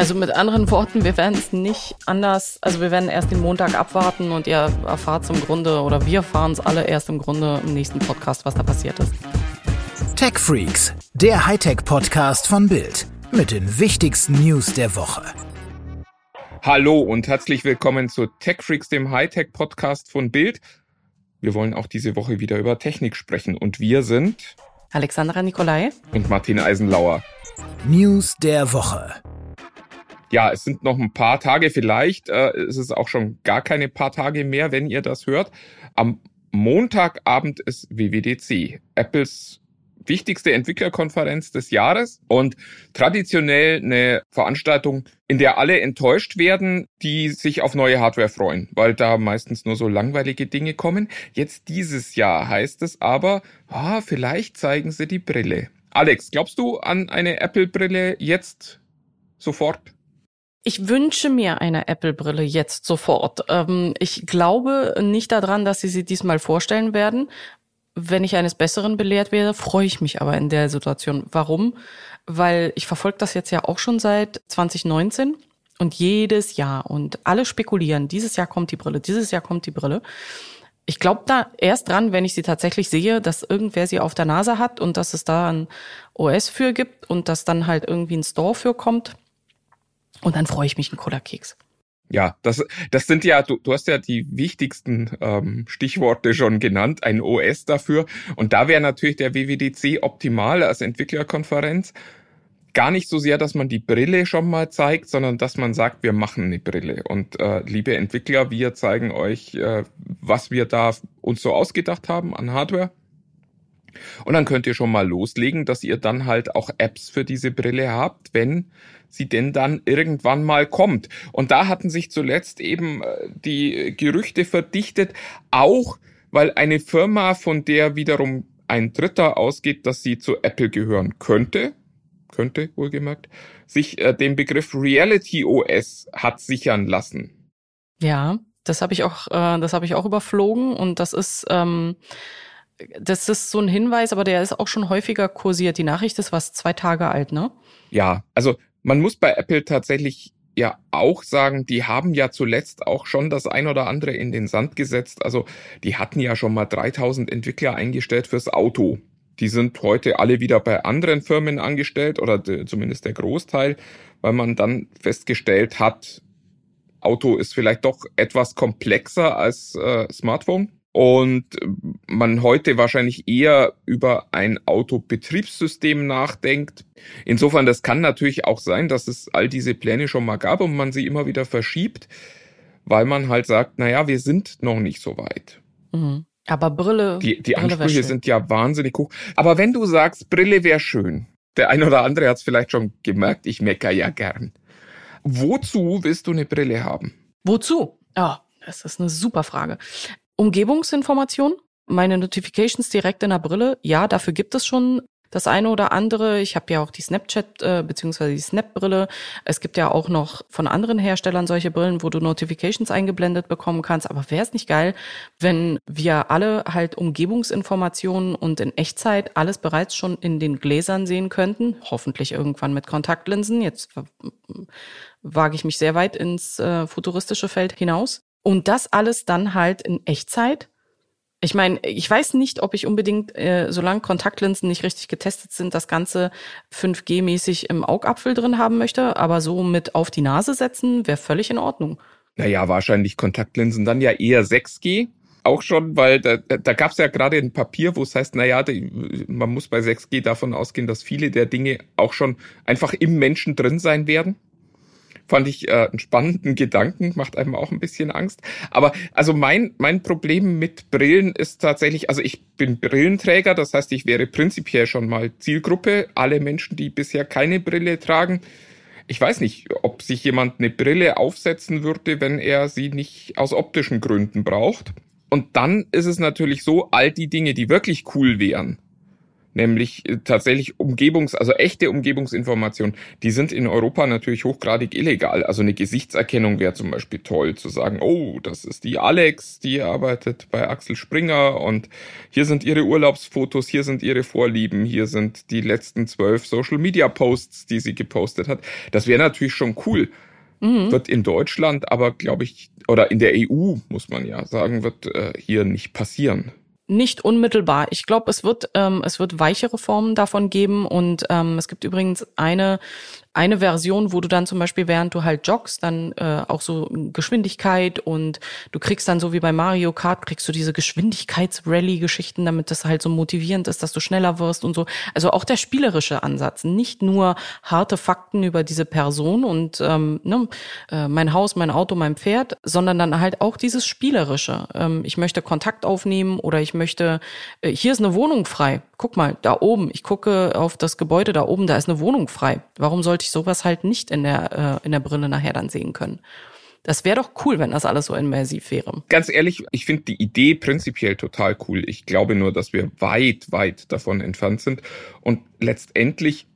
Also mit anderen Worten, wir werden es nicht anders, also wir werden erst den Montag abwarten und ihr erfahrt es im Grunde oder wir erfahren es alle erst im Grunde im nächsten Podcast, was da passiert ist. Tech Freaks, der Hightech-Podcast von Bild mit den wichtigsten News der Woche. Hallo und herzlich willkommen zu Tech Freaks, dem Hightech-Podcast von Bild. Wir wollen auch diese Woche wieder über Technik sprechen und wir sind Alexandra Nikolai und Martin Eisenlauer. News der Woche. Ja, es sind noch ein paar Tage vielleicht. Äh, es ist auch schon gar keine paar Tage mehr, wenn ihr das hört. Am Montagabend ist WWDC, Apples wichtigste Entwicklerkonferenz des Jahres und traditionell eine Veranstaltung, in der alle enttäuscht werden, die sich auf neue Hardware freuen, weil da meistens nur so langweilige Dinge kommen. Jetzt dieses Jahr heißt es aber, ah, vielleicht zeigen sie die Brille. Alex, glaubst du an eine Apple-Brille jetzt sofort? Ich wünsche mir eine Apple-Brille jetzt sofort. Ähm, ich glaube nicht daran, dass sie sie diesmal vorstellen werden, wenn ich eines Besseren belehrt werde, freue ich mich aber in der Situation. Warum? Weil ich verfolge das jetzt ja auch schon seit 2019 und jedes Jahr und alle spekulieren, dieses Jahr kommt die Brille, dieses Jahr kommt die Brille. Ich glaube da erst dran, wenn ich sie tatsächlich sehe, dass irgendwer sie auf der Nase hat und dass es da ein OS für gibt und dass dann halt irgendwie ein Store für kommt. Und dann freue ich mich einen Cola-Keks. Ja, das, das sind ja, du, du hast ja die wichtigsten ähm, Stichworte schon genannt, ein OS dafür. Und da wäre natürlich der WWDC optimal als Entwicklerkonferenz. Gar nicht so sehr, dass man die Brille schon mal zeigt, sondern dass man sagt, wir machen eine Brille. Und äh, liebe Entwickler, wir zeigen euch, äh, was wir da uns so ausgedacht haben an Hardware. Und dann könnt ihr schon mal loslegen, dass ihr dann halt auch Apps für diese Brille habt, wenn sie denn dann irgendwann mal kommt. Und da hatten sich zuletzt eben äh, die Gerüchte verdichtet, auch weil eine Firma, von der wiederum ein Dritter ausgeht, dass sie zu Apple gehören könnte, könnte wohlgemerkt, sich äh, den Begriff Reality OS hat sichern lassen. Ja, das habe ich auch, äh, das habe ich auch überflogen und das ist ähm, das ist so ein Hinweis, aber der ist auch schon häufiger kursiert. Die Nachricht ist was zwei Tage alt, ne? Ja, also man muss bei Apple tatsächlich ja auch sagen, die haben ja zuletzt auch schon das ein oder andere in den Sand gesetzt. Also die hatten ja schon mal 3000 Entwickler eingestellt fürs Auto. Die sind heute alle wieder bei anderen Firmen angestellt oder zumindest der Großteil, weil man dann festgestellt hat, Auto ist vielleicht doch etwas komplexer als äh, Smartphone und man heute wahrscheinlich eher über ein Autobetriebssystem nachdenkt. Insofern, das kann natürlich auch sein, dass es all diese Pläne schon mal gab und man sie immer wieder verschiebt, weil man halt sagt, naja, wir sind noch nicht so weit. Mhm. Aber Brille. Die, die Brille Ansprüche sind ja wahnsinnig hoch. Aber wenn du sagst, Brille wäre schön, der ein oder andere hat es vielleicht schon gemerkt, ich mecker ja gern. Wozu willst du eine Brille haben? Wozu? Ja, oh, das ist eine super Frage. Umgebungsinformation, meine Notifications direkt in der Brille, ja, dafür gibt es schon das eine oder andere. Ich habe ja auch die Snapchat äh, bzw. die Snap-Brille. Es gibt ja auch noch von anderen Herstellern solche Brillen, wo du Notifications eingeblendet bekommen kannst. Aber wäre es nicht geil, wenn wir alle halt Umgebungsinformationen und in Echtzeit alles bereits schon in den Gläsern sehen könnten? Hoffentlich irgendwann mit Kontaktlinsen. Jetzt wage ich mich sehr weit ins äh, futuristische Feld hinaus. Und das alles dann halt in Echtzeit. Ich meine, ich weiß nicht, ob ich unbedingt, äh, solange Kontaktlinsen nicht richtig getestet sind, das Ganze 5G-mäßig im Augapfel drin haben möchte, aber so mit auf die Nase setzen, wäre völlig in Ordnung. Naja, wahrscheinlich Kontaktlinsen dann ja eher 6G. Auch schon, weil da, da gab es ja gerade ein Papier, wo es heißt, naja, man muss bei 6G davon ausgehen, dass viele der Dinge auch schon einfach im Menschen drin sein werden fand ich äh, einen spannenden Gedanken, macht einem auch ein bisschen Angst. Aber also mein, mein Problem mit Brillen ist tatsächlich, also ich bin Brillenträger, das heißt, ich wäre prinzipiell schon mal Zielgruppe, alle Menschen, die bisher keine Brille tragen. Ich weiß nicht, ob sich jemand eine Brille aufsetzen würde, wenn er sie nicht aus optischen Gründen braucht. Und dann ist es natürlich so, all die Dinge, die wirklich cool wären, nämlich äh, tatsächlich Umgebungs-, also echte Umgebungsinformationen, die sind in Europa natürlich hochgradig illegal. Also eine Gesichtserkennung wäre zum Beispiel toll, zu sagen, oh, das ist die Alex, die arbeitet bei Axel Springer und hier sind ihre Urlaubsfotos, hier sind ihre Vorlieben, hier sind die letzten zwölf Social-Media-Posts, die sie gepostet hat. Das wäre natürlich schon cool. Mhm. Wird in Deutschland aber, glaube ich, oder in der EU, muss man ja sagen, wird äh, hier nicht passieren nicht unmittelbar. Ich glaube, es wird ähm, es wird weichere Formen davon geben und ähm, es gibt übrigens eine eine Version, wo du dann zum Beispiel, während du halt joggst, dann äh, auch so Geschwindigkeit und du kriegst dann so wie bei Mario Kart, kriegst du diese Geschwindigkeits-Rally-Geschichten, damit das halt so motivierend ist, dass du schneller wirst und so. Also auch der spielerische Ansatz, nicht nur harte Fakten über diese Person und ähm, ne, äh, mein Haus, mein Auto, mein Pferd, sondern dann halt auch dieses spielerische. Ähm, ich möchte Kontakt aufnehmen oder ich möchte, äh, hier ist eine Wohnung frei. Guck mal, da oben, ich gucke auf das Gebäude da oben, da ist eine Wohnung frei. Warum sollte ich sowas halt nicht in der, äh, in der Brille nachher dann sehen können? Das wäre doch cool, wenn das alles so immersiv wäre. Ganz ehrlich, ich finde die Idee prinzipiell total cool. Ich glaube nur, dass wir weit, weit davon entfernt sind. Und letztendlich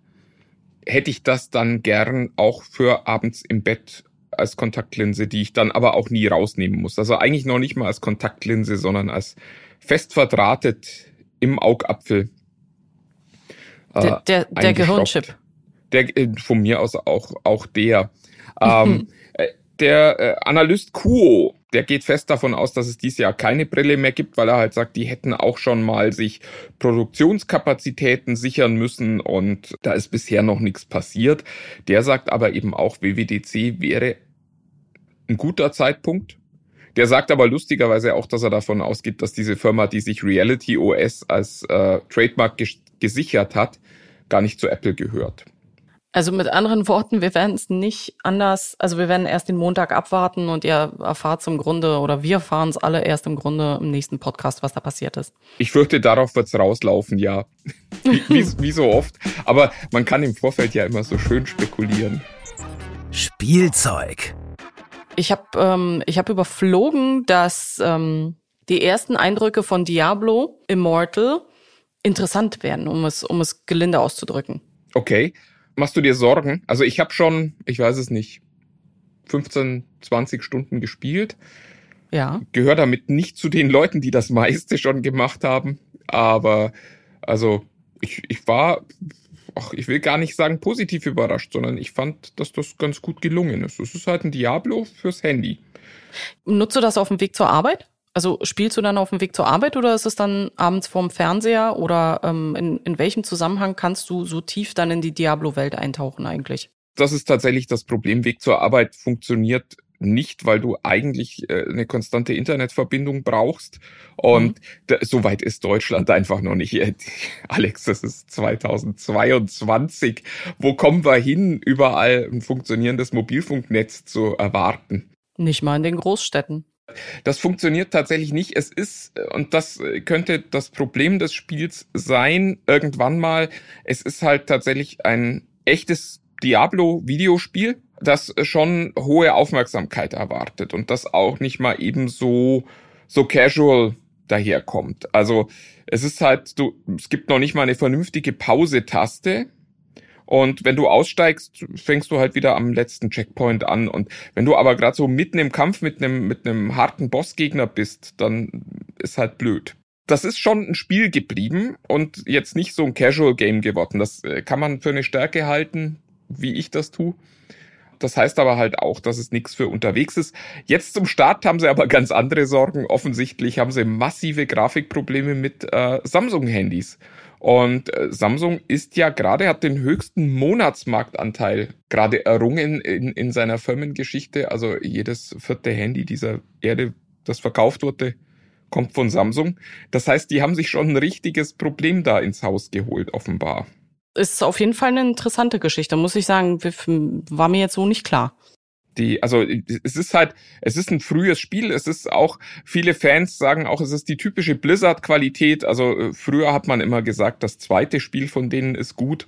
hätte ich das dann gern auch für abends im Bett als Kontaktlinse, die ich dann aber auch nie rausnehmen muss. Also eigentlich noch nicht mal als Kontaktlinse, sondern als fest verdrahtet im Augapfel. Äh, der, der, der Gehirnchip. Der, äh, von mir aus auch, auch der. Ähm, äh, der äh, Analyst Kuo, der geht fest davon aus, dass es dieses Jahr keine Brille mehr gibt, weil er halt sagt, die hätten auch schon mal sich Produktionskapazitäten sichern müssen und da ist bisher noch nichts passiert. Der sagt aber eben auch, WWDC wäre ein guter Zeitpunkt, der sagt aber lustigerweise auch, dass er davon ausgeht, dass diese Firma, die sich Reality OS als äh, Trademark ges gesichert hat, gar nicht zu Apple gehört. Also mit anderen Worten, wir werden es nicht anders, also wir werden erst den Montag abwarten und ihr erfahrt zum Grunde oder wir erfahren es alle erst im Grunde im nächsten Podcast, was da passiert ist. Ich fürchte, darauf wird es rauslaufen, ja. wie, wie, wie so oft. Aber man kann im Vorfeld ja immer so schön spekulieren. Spielzeug. Ich habe ähm, ich hab überflogen, dass ähm, die ersten Eindrücke von Diablo Immortal interessant werden, um es, um es gelinde auszudrücken. Okay. Machst du dir Sorgen? Also ich habe schon, ich weiß es nicht, 15, 20 Stunden gespielt. Ja. Gehöre damit nicht zu den Leuten, die das meiste schon gemacht haben. Aber also ich, ich war ach, ich will gar nicht sagen positiv überrascht, sondern ich fand, dass das ganz gut gelungen ist. Es ist halt ein Diablo fürs Handy. Nutzt du das auf dem Weg zur Arbeit? Also spielst du dann auf dem Weg zur Arbeit oder ist es dann abends vorm Fernseher oder ähm, in, in welchem Zusammenhang kannst du so tief dann in die Diablo-Welt eintauchen eigentlich? Das ist tatsächlich das Problem. Weg zur Arbeit funktioniert nicht, weil du eigentlich äh, eine konstante Internetverbindung brauchst. Und mhm. so weit ist Deutschland einfach noch nicht. Alex, das ist 2022. Wo kommen wir hin, überall ein funktionierendes Mobilfunknetz zu erwarten? Nicht mal in den Großstädten. Das funktioniert tatsächlich nicht. Es ist, und das könnte das Problem des Spiels sein, irgendwann mal, es ist halt tatsächlich ein echtes Diablo-Videospiel das schon hohe Aufmerksamkeit erwartet und das auch nicht mal eben so, so casual daherkommt. Also es ist halt, du, es gibt noch nicht mal eine vernünftige Pause-Taste. Und wenn du aussteigst, fängst du halt wieder am letzten Checkpoint an. Und wenn du aber gerade so mitten im Kampf mit einem mit einem harten Bossgegner bist, dann ist halt blöd. Das ist schon ein Spiel geblieben und jetzt nicht so ein Casual Game geworden. Das äh, kann man für eine Stärke halten, wie ich das tue. Das heißt aber halt auch, dass es nichts für unterwegs ist. Jetzt zum Start haben sie aber ganz andere Sorgen. Offensichtlich haben sie massive Grafikprobleme mit äh, Samsung-Handys. Und äh, Samsung ist ja gerade, hat den höchsten Monatsmarktanteil gerade errungen in, in seiner Firmengeschichte. Also jedes vierte Handy dieser Erde, das verkauft wurde, kommt von Samsung. Das heißt, die haben sich schon ein richtiges Problem da ins Haus geholt, offenbar ist auf jeden Fall eine interessante Geschichte, muss ich sagen. War mir jetzt so nicht klar. Die, also es ist halt, es ist ein frühes Spiel. Es ist auch, viele Fans sagen auch, es ist die typische Blizzard-Qualität. Also äh, früher hat man immer gesagt, das zweite Spiel von denen ist gut.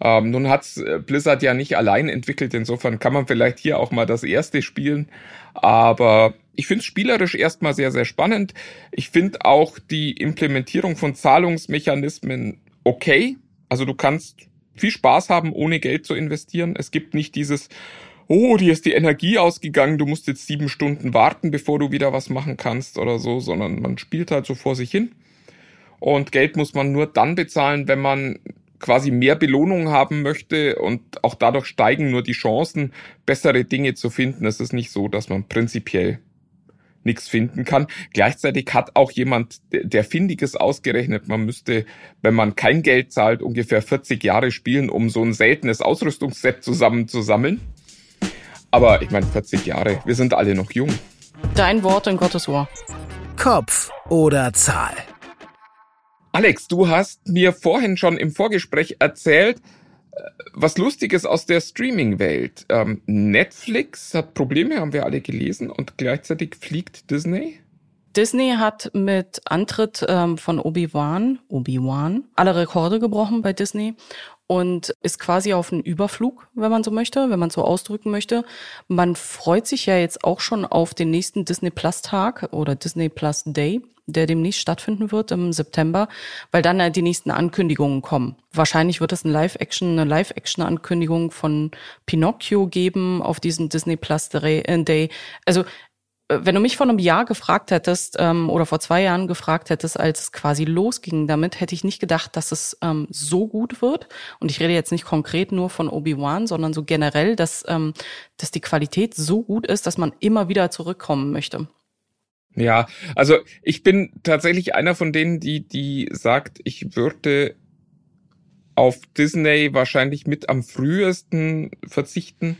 Ähm, nun hat's äh, Blizzard ja nicht allein entwickelt, insofern kann man vielleicht hier auch mal das erste spielen. Aber ich finde es spielerisch erstmal sehr, sehr spannend. Ich finde auch die Implementierung von Zahlungsmechanismen okay. Also du kannst viel Spaß haben, ohne Geld zu investieren. Es gibt nicht dieses, oh, dir ist die Energie ausgegangen, du musst jetzt sieben Stunden warten, bevor du wieder was machen kannst oder so, sondern man spielt halt so vor sich hin. Und Geld muss man nur dann bezahlen, wenn man quasi mehr Belohnung haben möchte und auch dadurch steigen nur die Chancen, bessere Dinge zu finden. Es ist nicht so, dass man prinzipiell nichts finden kann. Gleichzeitig hat auch jemand, der Findiges ausgerechnet, man müsste, wenn man kein Geld zahlt, ungefähr 40 Jahre spielen, um so ein seltenes Ausrüstungsset zusammenzusammeln. Aber ich meine, 40 Jahre, wir sind alle noch jung. Dein Wort in Gottes Ohr. Kopf oder Zahl? Alex, du hast mir vorhin schon im Vorgespräch erzählt, äh, was Lustiges aus der Streaming-Welt. Ähm, Netflix hat Probleme, haben wir alle gelesen, und gleichzeitig fliegt Disney. Disney hat mit Antritt ähm, von Obi-Wan, Obi-Wan, alle Rekorde gebrochen bei Disney und ist quasi auf einen Überflug, wenn man so möchte, wenn man so ausdrücken möchte. Man freut sich ja jetzt auch schon auf den nächsten Disney Plus Tag oder Disney Plus Day, der demnächst stattfinden wird im September, weil dann halt die nächsten Ankündigungen kommen. Wahrscheinlich wird es ein Live-Action, eine Live-Action-Ankündigung von Pinocchio geben auf diesem Disney Plus Day. Also wenn du mich vor einem Jahr gefragt hättest ähm, oder vor zwei Jahren gefragt hättest, als es quasi losging damit, hätte ich nicht gedacht, dass es ähm, so gut wird. Und ich rede jetzt nicht konkret nur von Obi-Wan, sondern so generell, dass, ähm, dass die Qualität so gut ist, dass man immer wieder zurückkommen möchte. Ja, also ich bin tatsächlich einer von denen, die, die sagt, ich würde auf Disney wahrscheinlich mit am frühesten verzichten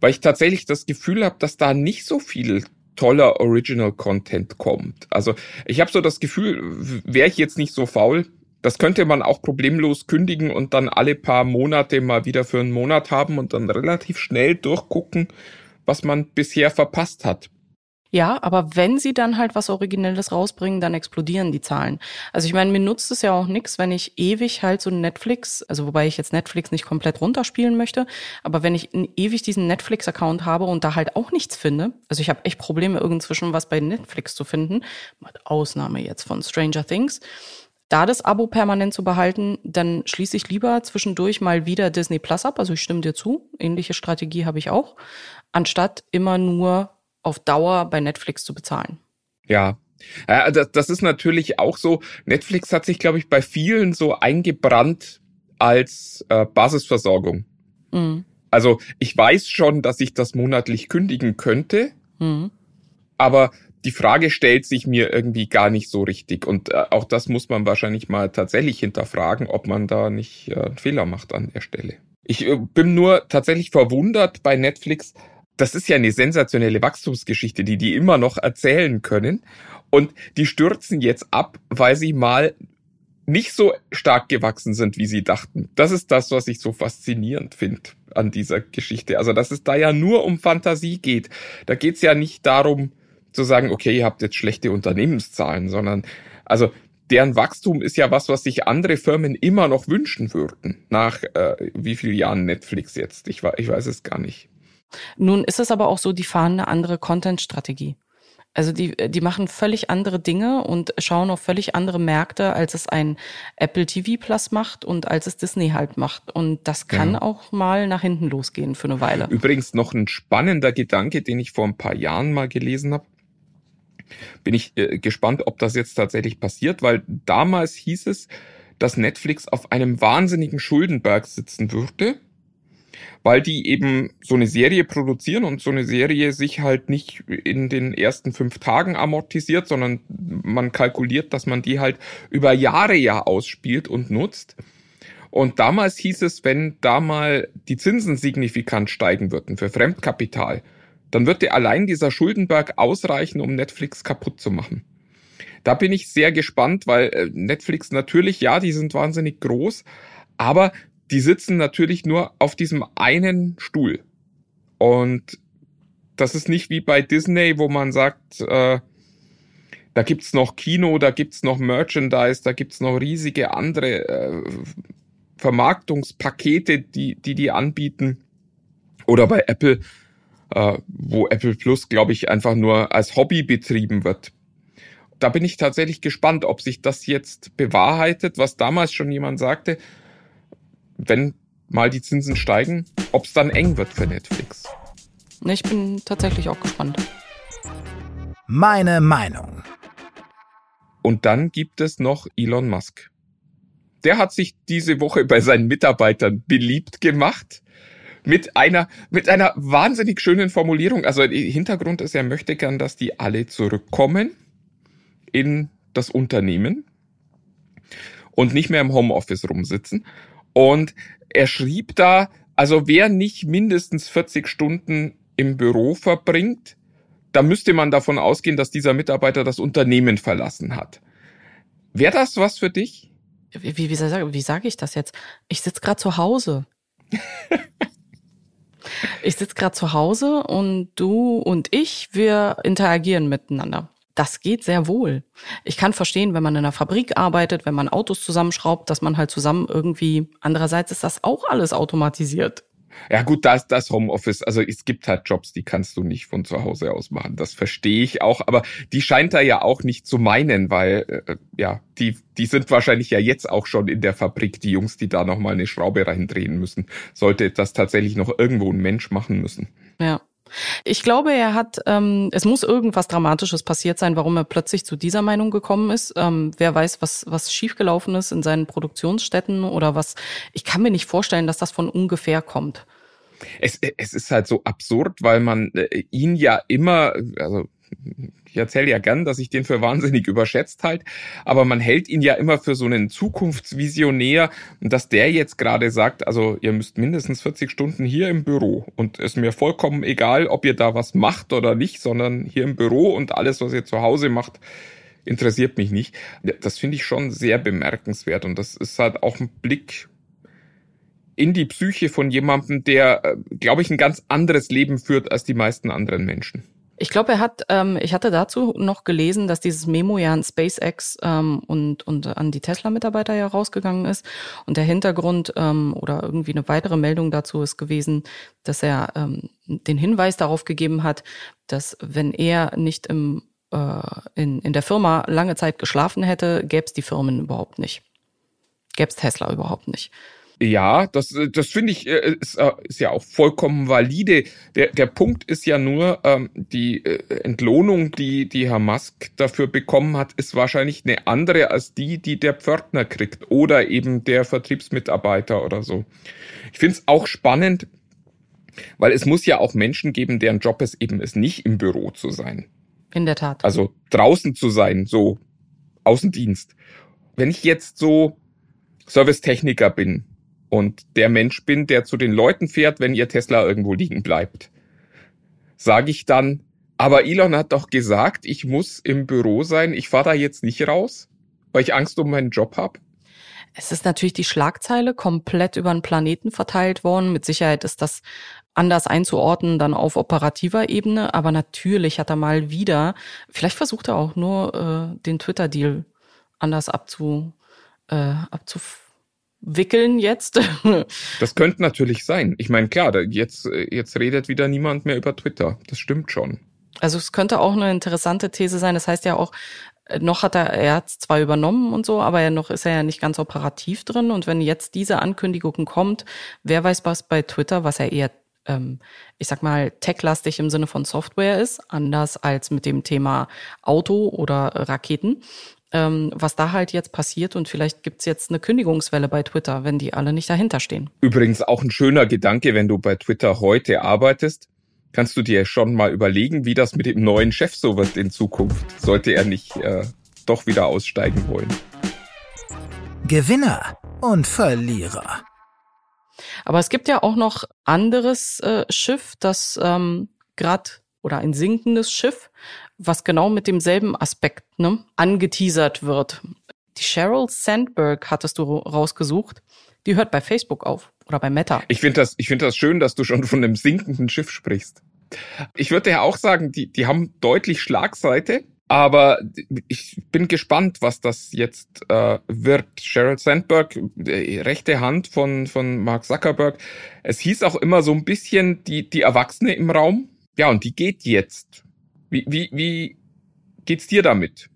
weil ich tatsächlich das Gefühl habe, dass da nicht so viel toller Original Content kommt. Also ich habe so das Gefühl, wäre ich jetzt nicht so faul, das könnte man auch problemlos kündigen und dann alle paar Monate mal wieder für einen Monat haben und dann relativ schnell durchgucken, was man bisher verpasst hat. Ja, aber wenn sie dann halt was Originelles rausbringen, dann explodieren die Zahlen. Also ich meine, mir nutzt es ja auch nichts, wenn ich ewig halt so Netflix, also wobei ich jetzt Netflix nicht komplett runterspielen möchte, aber wenn ich ewig diesen Netflix-Account habe und da halt auch nichts finde, also ich habe echt Probleme, irgendzwischen was bei Netflix zu finden, mit Ausnahme jetzt von Stranger Things, da das Abo permanent zu behalten, dann schließe ich lieber zwischendurch mal wieder Disney Plus ab. Also ich stimme dir zu. Ähnliche Strategie habe ich auch. Anstatt immer nur auf Dauer bei Netflix zu bezahlen. Ja. ja das, das ist natürlich auch so. Netflix hat sich, glaube ich, bei vielen so eingebrannt als äh, Basisversorgung. Mhm. Also ich weiß schon, dass ich das monatlich kündigen könnte, mhm. aber die Frage stellt sich mir irgendwie gar nicht so richtig. Und äh, auch das muss man wahrscheinlich mal tatsächlich hinterfragen, ob man da nicht äh, einen Fehler macht an der Stelle. Ich äh, bin nur tatsächlich verwundert bei Netflix, das ist ja eine sensationelle Wachstumsgeschichte, die die immer noch erzählen können. Und die stürzen jetzt ab, weil sie mal nicht so stark gewachsen sind, wie sie dachten. Das ist das, was ich so faszinierend finde an dieser Geschichte. Also, dass es da ja nur um Fantasie geht. Da geht es ja nicht darum zu sagen, okay, ihr habt jetzt schlechte Unternehmenszahlen, sondern also deren Wachstum ist ja was, was sich andere Firmen immer noch wünschen würden. Nach äh, wie vielen Jahren Netflix jetzt? Ich, ich weiß es gar nicht. Nun ist es aber auch so, die fahren eine andere Content-Strategie. Also die, die machen völlig andere Dinge und schauen auf völlig andere Märkte, als es ein Apple TV Plus macht und als es Disney halt macht. Und das kann ja. auch mal nach hinten losgehen für eine Weile. Übrigens noch ein spannender Gedanke, den ich vor ein paar Jahren mal gelesen habe. Bin ich äh, gespannt, ob das jetzt tatsächlich passiert, weil damals hieß es, dass Netflix auf einem wahnsinnigen Schuldenberg sitzen würde weil die eben so eine Serie produzieren und so eine Serie sich halt nicht in den ersten fünf Tagen amortisiert, sondern man kalkuliert, dass man die halt über Jahre ja ausspielt und nutzt. Und damals hieß es, wenn da mal die Zinsen signifikant steigen würden für Fremdkapital, dann würde allein dieser Schuldenberg ausreichen, um Netflix kaputt zu machen. Da bin ich sehr gespannt, weil äh, Netflix natürlich, ja, die sind wahnsinnig groß, aber die sitzen natürlich nur auf diesem einen Stuhl. Und das ist nicht wie bei Disney, wo man sagt, äh, da gibt's noch Kino, da gibt's noch Merchandise, da gibt's noch riesige andere äh, Vermarktungspakete, die die, die anbieten. Oder bei Apple, äh, wo Apple Plus, glaube ich, einfach nur als Hobby betrieben wird. Da bin ich tatsächlich gespannt, ob sich das jetzt bewahrheitet, was damals schon jemand sagte, wenn mal die Zinsen steigen, ob es dann eng wird für Netflix. Ich bin tatsächlich auch gespannt. Meine Meinung. Und dann gibt es noch Elon Musk. Der hat sich diese Woche bei seinen Mitarbeitern beliebt gemacht mit einer, mit einer wahnsinnig schönen Formulierung. Also Hintergrund ist, er möchte gern, dass die alle zurückkommen in das Unternehmen und nicht mehr im Homeoffice rumsitzen. Und er schrieb da, also wer nicht mindestens 40 Stunden im Büro verbringt, da müsste man davon ausgehen, dass dieser Mitarbeiter das Unternehmen verlassen hat. Wäre das was für dich? Wie, wie, wie sage sag ich das jetzt? Ich sitze gerade zu Hause. ich sitze gerade zu Hause und du und ich, wir interagieren miteinander. Das geht sehr wohl. Ich kann verstehen, wenn man in einer Fabrik arbeitet, wenn man Autos zusammenschraubt, dass man halt zusammen irgendwie, andererseits ist das auch alles automatisiert. Ja gut, das, das Homeoffice, also es gibt halt Jobs, die kannst du nicht von zu Hause aus machen. Das verstehe ich auch, aber die scheint er ja auch nicht zu meinen, weil äh, ja, die, die sind wahrscheinlich ja jetzt auch schon in der Fabrik, die Jungs, die da nochmal eine Schraube reindrehen müssen. Sollte das tatsächlich noch irgendwo ein Mensch machen müssen. Ja. Ich glaube, er hat, ähm, es muss irgendwas Dramatisches passiert sein, warum er plötzlich zu dieser Meinung gekommen ist. Ähm, wer weiß, was, was schiefgelaufen ist in seinen Produktionsstätten oder was. Ich kann mir nicht vorstellen, dass das von ungefähr kommt. Es, es ist halt so absurd, weil man äh, ihn ja immer, also ich erzähle ja gern, dass ich den für wahnsinnig überschätzt halt, aber man hält ihn ja immer für so einen Zukunftsvisionär und dass der jetzt gerade sagt, also ihr müsst mindestens 40 Stunden hier im Büro und es ist mir vollkommen egal, ob ihr da was macht oder nicht, sondern hier im Büro und alles, was ihr zu Hause macht, interessiert mich nicht. Das finde ich schon sehr bemerkenswert und das ist halt auch ein Blick in die Psyche von jemandem, der, äh, glaube ich, ein ganz anderes Leben führt als die meisten anderen Menschen. Ich glaube, er hat, ähm, ich hatte dazu noch gelesen, dass dieses Memo ja an SpaceX ähm, und, und an die Tesla-Mitarbeiter ja rausgegangen ist. Und der Hintergrund ähm, oder irgendwie eine weitere Meldung dazu ist gewesen, dass er ähm, den Hinweis darauf gegeben hat, dass wenn er nicht im, äh, in, in der Firma lange Zeit geschlafen hätte, gäbe es die Firmen überhaupt nicht. Gäbe es Tesla überhaupt nicht. Ja, das, das finde ich äh, ist, äh, ist ja auch vollkommen valide. Der, der Punkt ist ja nur, ähm, die äh, Entlohnung, die, die Herr Musk dafür bekommen hat, ist wahrscheinlich eine andere als die, die der Pförtner kriegt oder eben der Vertriebsmitarbeiter oder so. Ich finde es auch spannend, weil es muss ja auch Menschen geben, deren Job es eben ist, nicht im Büro zu sein. In der Tat. Also draußen zu sein, so Außendienst. Wenn ich jetzt so Servicetechniker bin, und der Mensch bin, der zu den Leuten fährt, wenn ihr Tesla irgendwo liegen bleibt, sage ich dann, aber Elon hat doch gesagt, ich muss im Büro sein, ich fahre da jetzt nicht raus, weil ich Angst um meinen Job habe. Es ist natürlich die Schlagzeile komplett über den Planeten verteilt worden. Mit Sicherheit ist das anders einzuordnen dann auf operativer Ebene, aber natürlich hat er mal wieder, vielleicht versucht er auch nur äh, den Twitter-Deal anders abzu, äh, abzuf wickeln jetzt. das könnte natürlich sein. Ich meine, klar, jetzt, jetzt redet wieder niemand mehr über Twitter. Das stimmt schon. Also es könnte auch eine interessante These sein. Das heißt ja auch, noch hat er, er hat zwar übernommen und so, aber er noch ist er ja nicht ganz operativ drin. Und wenn jetzt diese Ankündigung kommt, wer weiß was bei Twitter, was er eher ähm, ich sag mal, techlastig im Sinne von Software ist, anders als mit dem Thema Auto oder Raketen ähm, was da halt jetzt passiert und vielleicht gibt's jetzt eine Kündigungswelle bei Twitter, wenn die alle nicht dahinter stehen. Übrigens auch ein schöner Gedanke, wenn du bei Twitter heute arbeitest, kannst du dir schon mal überlegen, wie das mit dem neuen Chef so wird in Zukunft, sollte er nicht äh, doch wieder aussteigen wollen. Gewinner und Verlierer. Aber es gibt ja auch noch anderes äh, Schiff, das ähm, gerade oder ein sinkendes Schiff, was genau mit demselben Aspekt ne, angeteasert wird. Die Sheryl Sandberg hattest du rausgesucht. Die hört bei Facebook auf oder bei Meta. Ich finde das, ich finde das schön, dass du schon von einem sinkenden Schiff sprichst. Ich würde ja auch sagen, die, die haben deutlich Schlagseite, Aber ich bin gespannt, was das jetzt äh, wird. Sheryl Sandberg, rechte Hand von, von Mark Zuckerberg. Es hieß auch immer so ein bisschen die, die Erwachsene im Raum. Ja, und die geht jetzt. Wie, wie, wie geht's dir damit?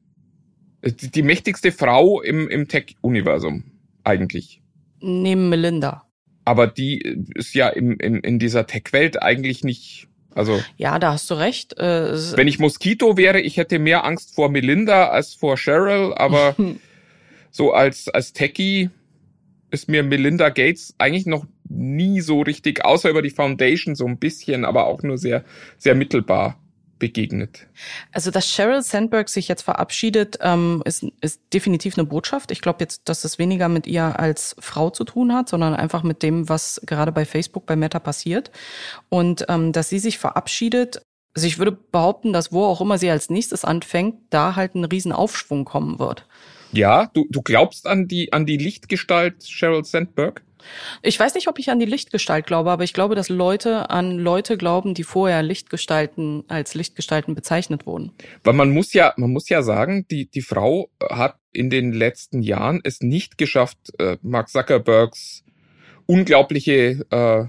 Die, die mächtigste Frau im, im Tech-Universum, eigentlich. Neben Melinda. Aber die ist ja im, im, in dieser Tech-Welt eigentlich nicht also ja, da hast du recht. Äh, wenn ich Moskito wäre, ich hätte mehr Angst vor Melinda als vor Cheryl, aber so als als Techie ist mir Melinda Gates eigentlich noch nie so richtig, außer über die Foundation so ein bisschen, aber auch nur sehr sehr mittelbar begegnet. Also, dass Sheryl Sandberg sich jetzt verabschiedet, ähm, ist, ist definitiv eine Botschaft. Ich glaube jetzt, dass es weniger mit ihr als Frau zu tun hat, sondern einfach mit dem, was gerade bei Facebook, bei Meta passiert. Und ähm, dass sie sich verabschiedet, also ich würde behaupten, dass wo auch immer sie als nächstes anfängt, da halt ein Riesenaufschwung kommen wird. Ja, du, du glaubst an die, an die Lichtgestalt Sheryl Sandberg? Ich weiß nicht, ob ich an die Lichtgestalt glaube, aber ich glaube, dass Leute an Leute glauben, die vorher Lichtgestalten als Lichtgestalten bezeichnet wurden. Weil man muss ja, man muss ja sagen, die, die Frau hat in den letzten Jahren es nicht geschafft, äh, Mark Zuckerbergs unglaubliche äh,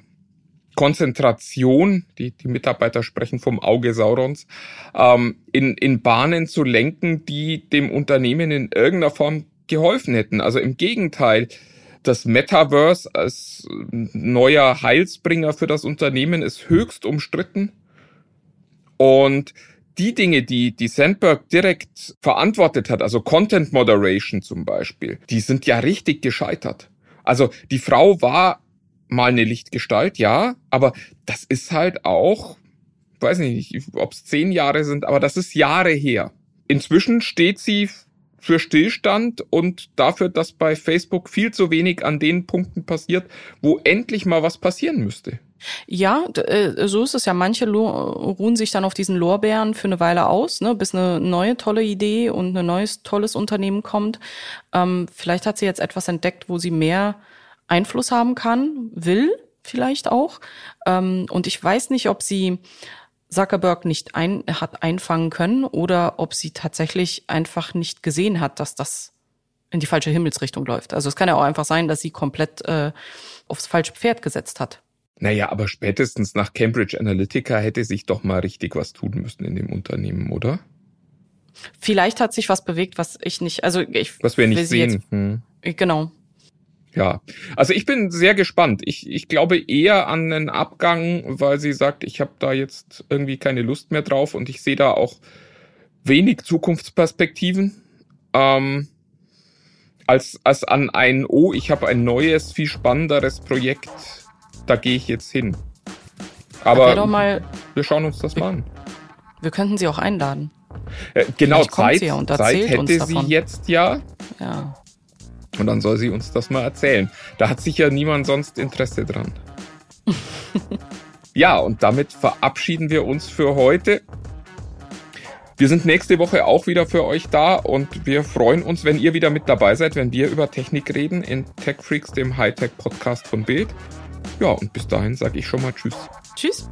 Konzentration, die, die Mitarbeiter sprechen vom Auge Saurons, ähm, in, in Bahnen zu lenken, die dem Unternehmen in irgendeiner Form geholfen hätten. Also im Gegenteil, das Metaverse als neuer Heilsbringer für das Unternehmen ist höchst umstritten. Und die Dinge, die die Sandberg direkt verantwortet hat, also Content Moderation zum Beispiel, die sind ja richtig gescheitert. Also die Frau war mal eine Lichtgestalt, ja, aber das ist halt auch, weiß nicht, ob es zehn Jahre sind, aber das ist Jahre her. Inzwischen steht sie für Stillstand und dafür, dass bei Facebook viel zu wenig an den Punkten passiert, wo endlich mal was passieren müsste. Ja, äh, so ist es ja. Manche ruhen sich dann auf diesen Lorbeeren für eine Weile aus, ne, bis eine neue tolle Idee und ein neues tolles Unternehmen kommt. Ähm, vielleicht hat sie jetzt etwas entdeckt, wo sie mehr Einfluss haben kann, will vielleicht auch. Ähm, und ich weiß nicht, ob sie Zuckerberg nicht ein, hat einfangen können oder ob sie tatsächlich einfach nicht gesehen hat, dass das in die falsche Himmelsrichtung läuft. Also es kann ja auch einfach sein, dass sie komplett äh, aufs falsche Pferd gesetzt hat. Naja, aber spätestens nach Cambridge Analytica hätte sich doch mal richtig was tun müssen in dem Unternehmen, oder? Vielleicht hat sich was bewegt, was ich nicht, also ich. Was wir nicht sehen. Jetzt, hm. Genau. Ja, also ich bin sehr gespannt. Ich, ich glaube eher an einen Abgang, weil sie sagt, ich habe da jetzt irgendwie keine Lust mehr drauf und ich sehe da auch wenig Zukunftsperspektiven. Ähm, als, als an ein, oh, ich habe ein neues, viel spannenderes Projekt, da gehe ich jetzt hin. Aber mal, wir schauen uns das wir, mal an. Wir könnten sie auch einladen. Äh, genau, Zeit, ja Zeit hätte sie jetzt ja. Ja. Und dann soll sie uns das mal erzählen. Da hat sicher niemand sonst Interesse dran. ja, und damit verabschieden wir uns für heute. Wir sind nächste Woche auch wieder für euch da und wir freuen uns, wenn ihr wieder mit dabei seid, wenn wir über Technik reden in Tech Freaks, dem Hightech-Podcast von Bild. Ja, und bis dahin sage ich schon mal Tschüss. Tschüss.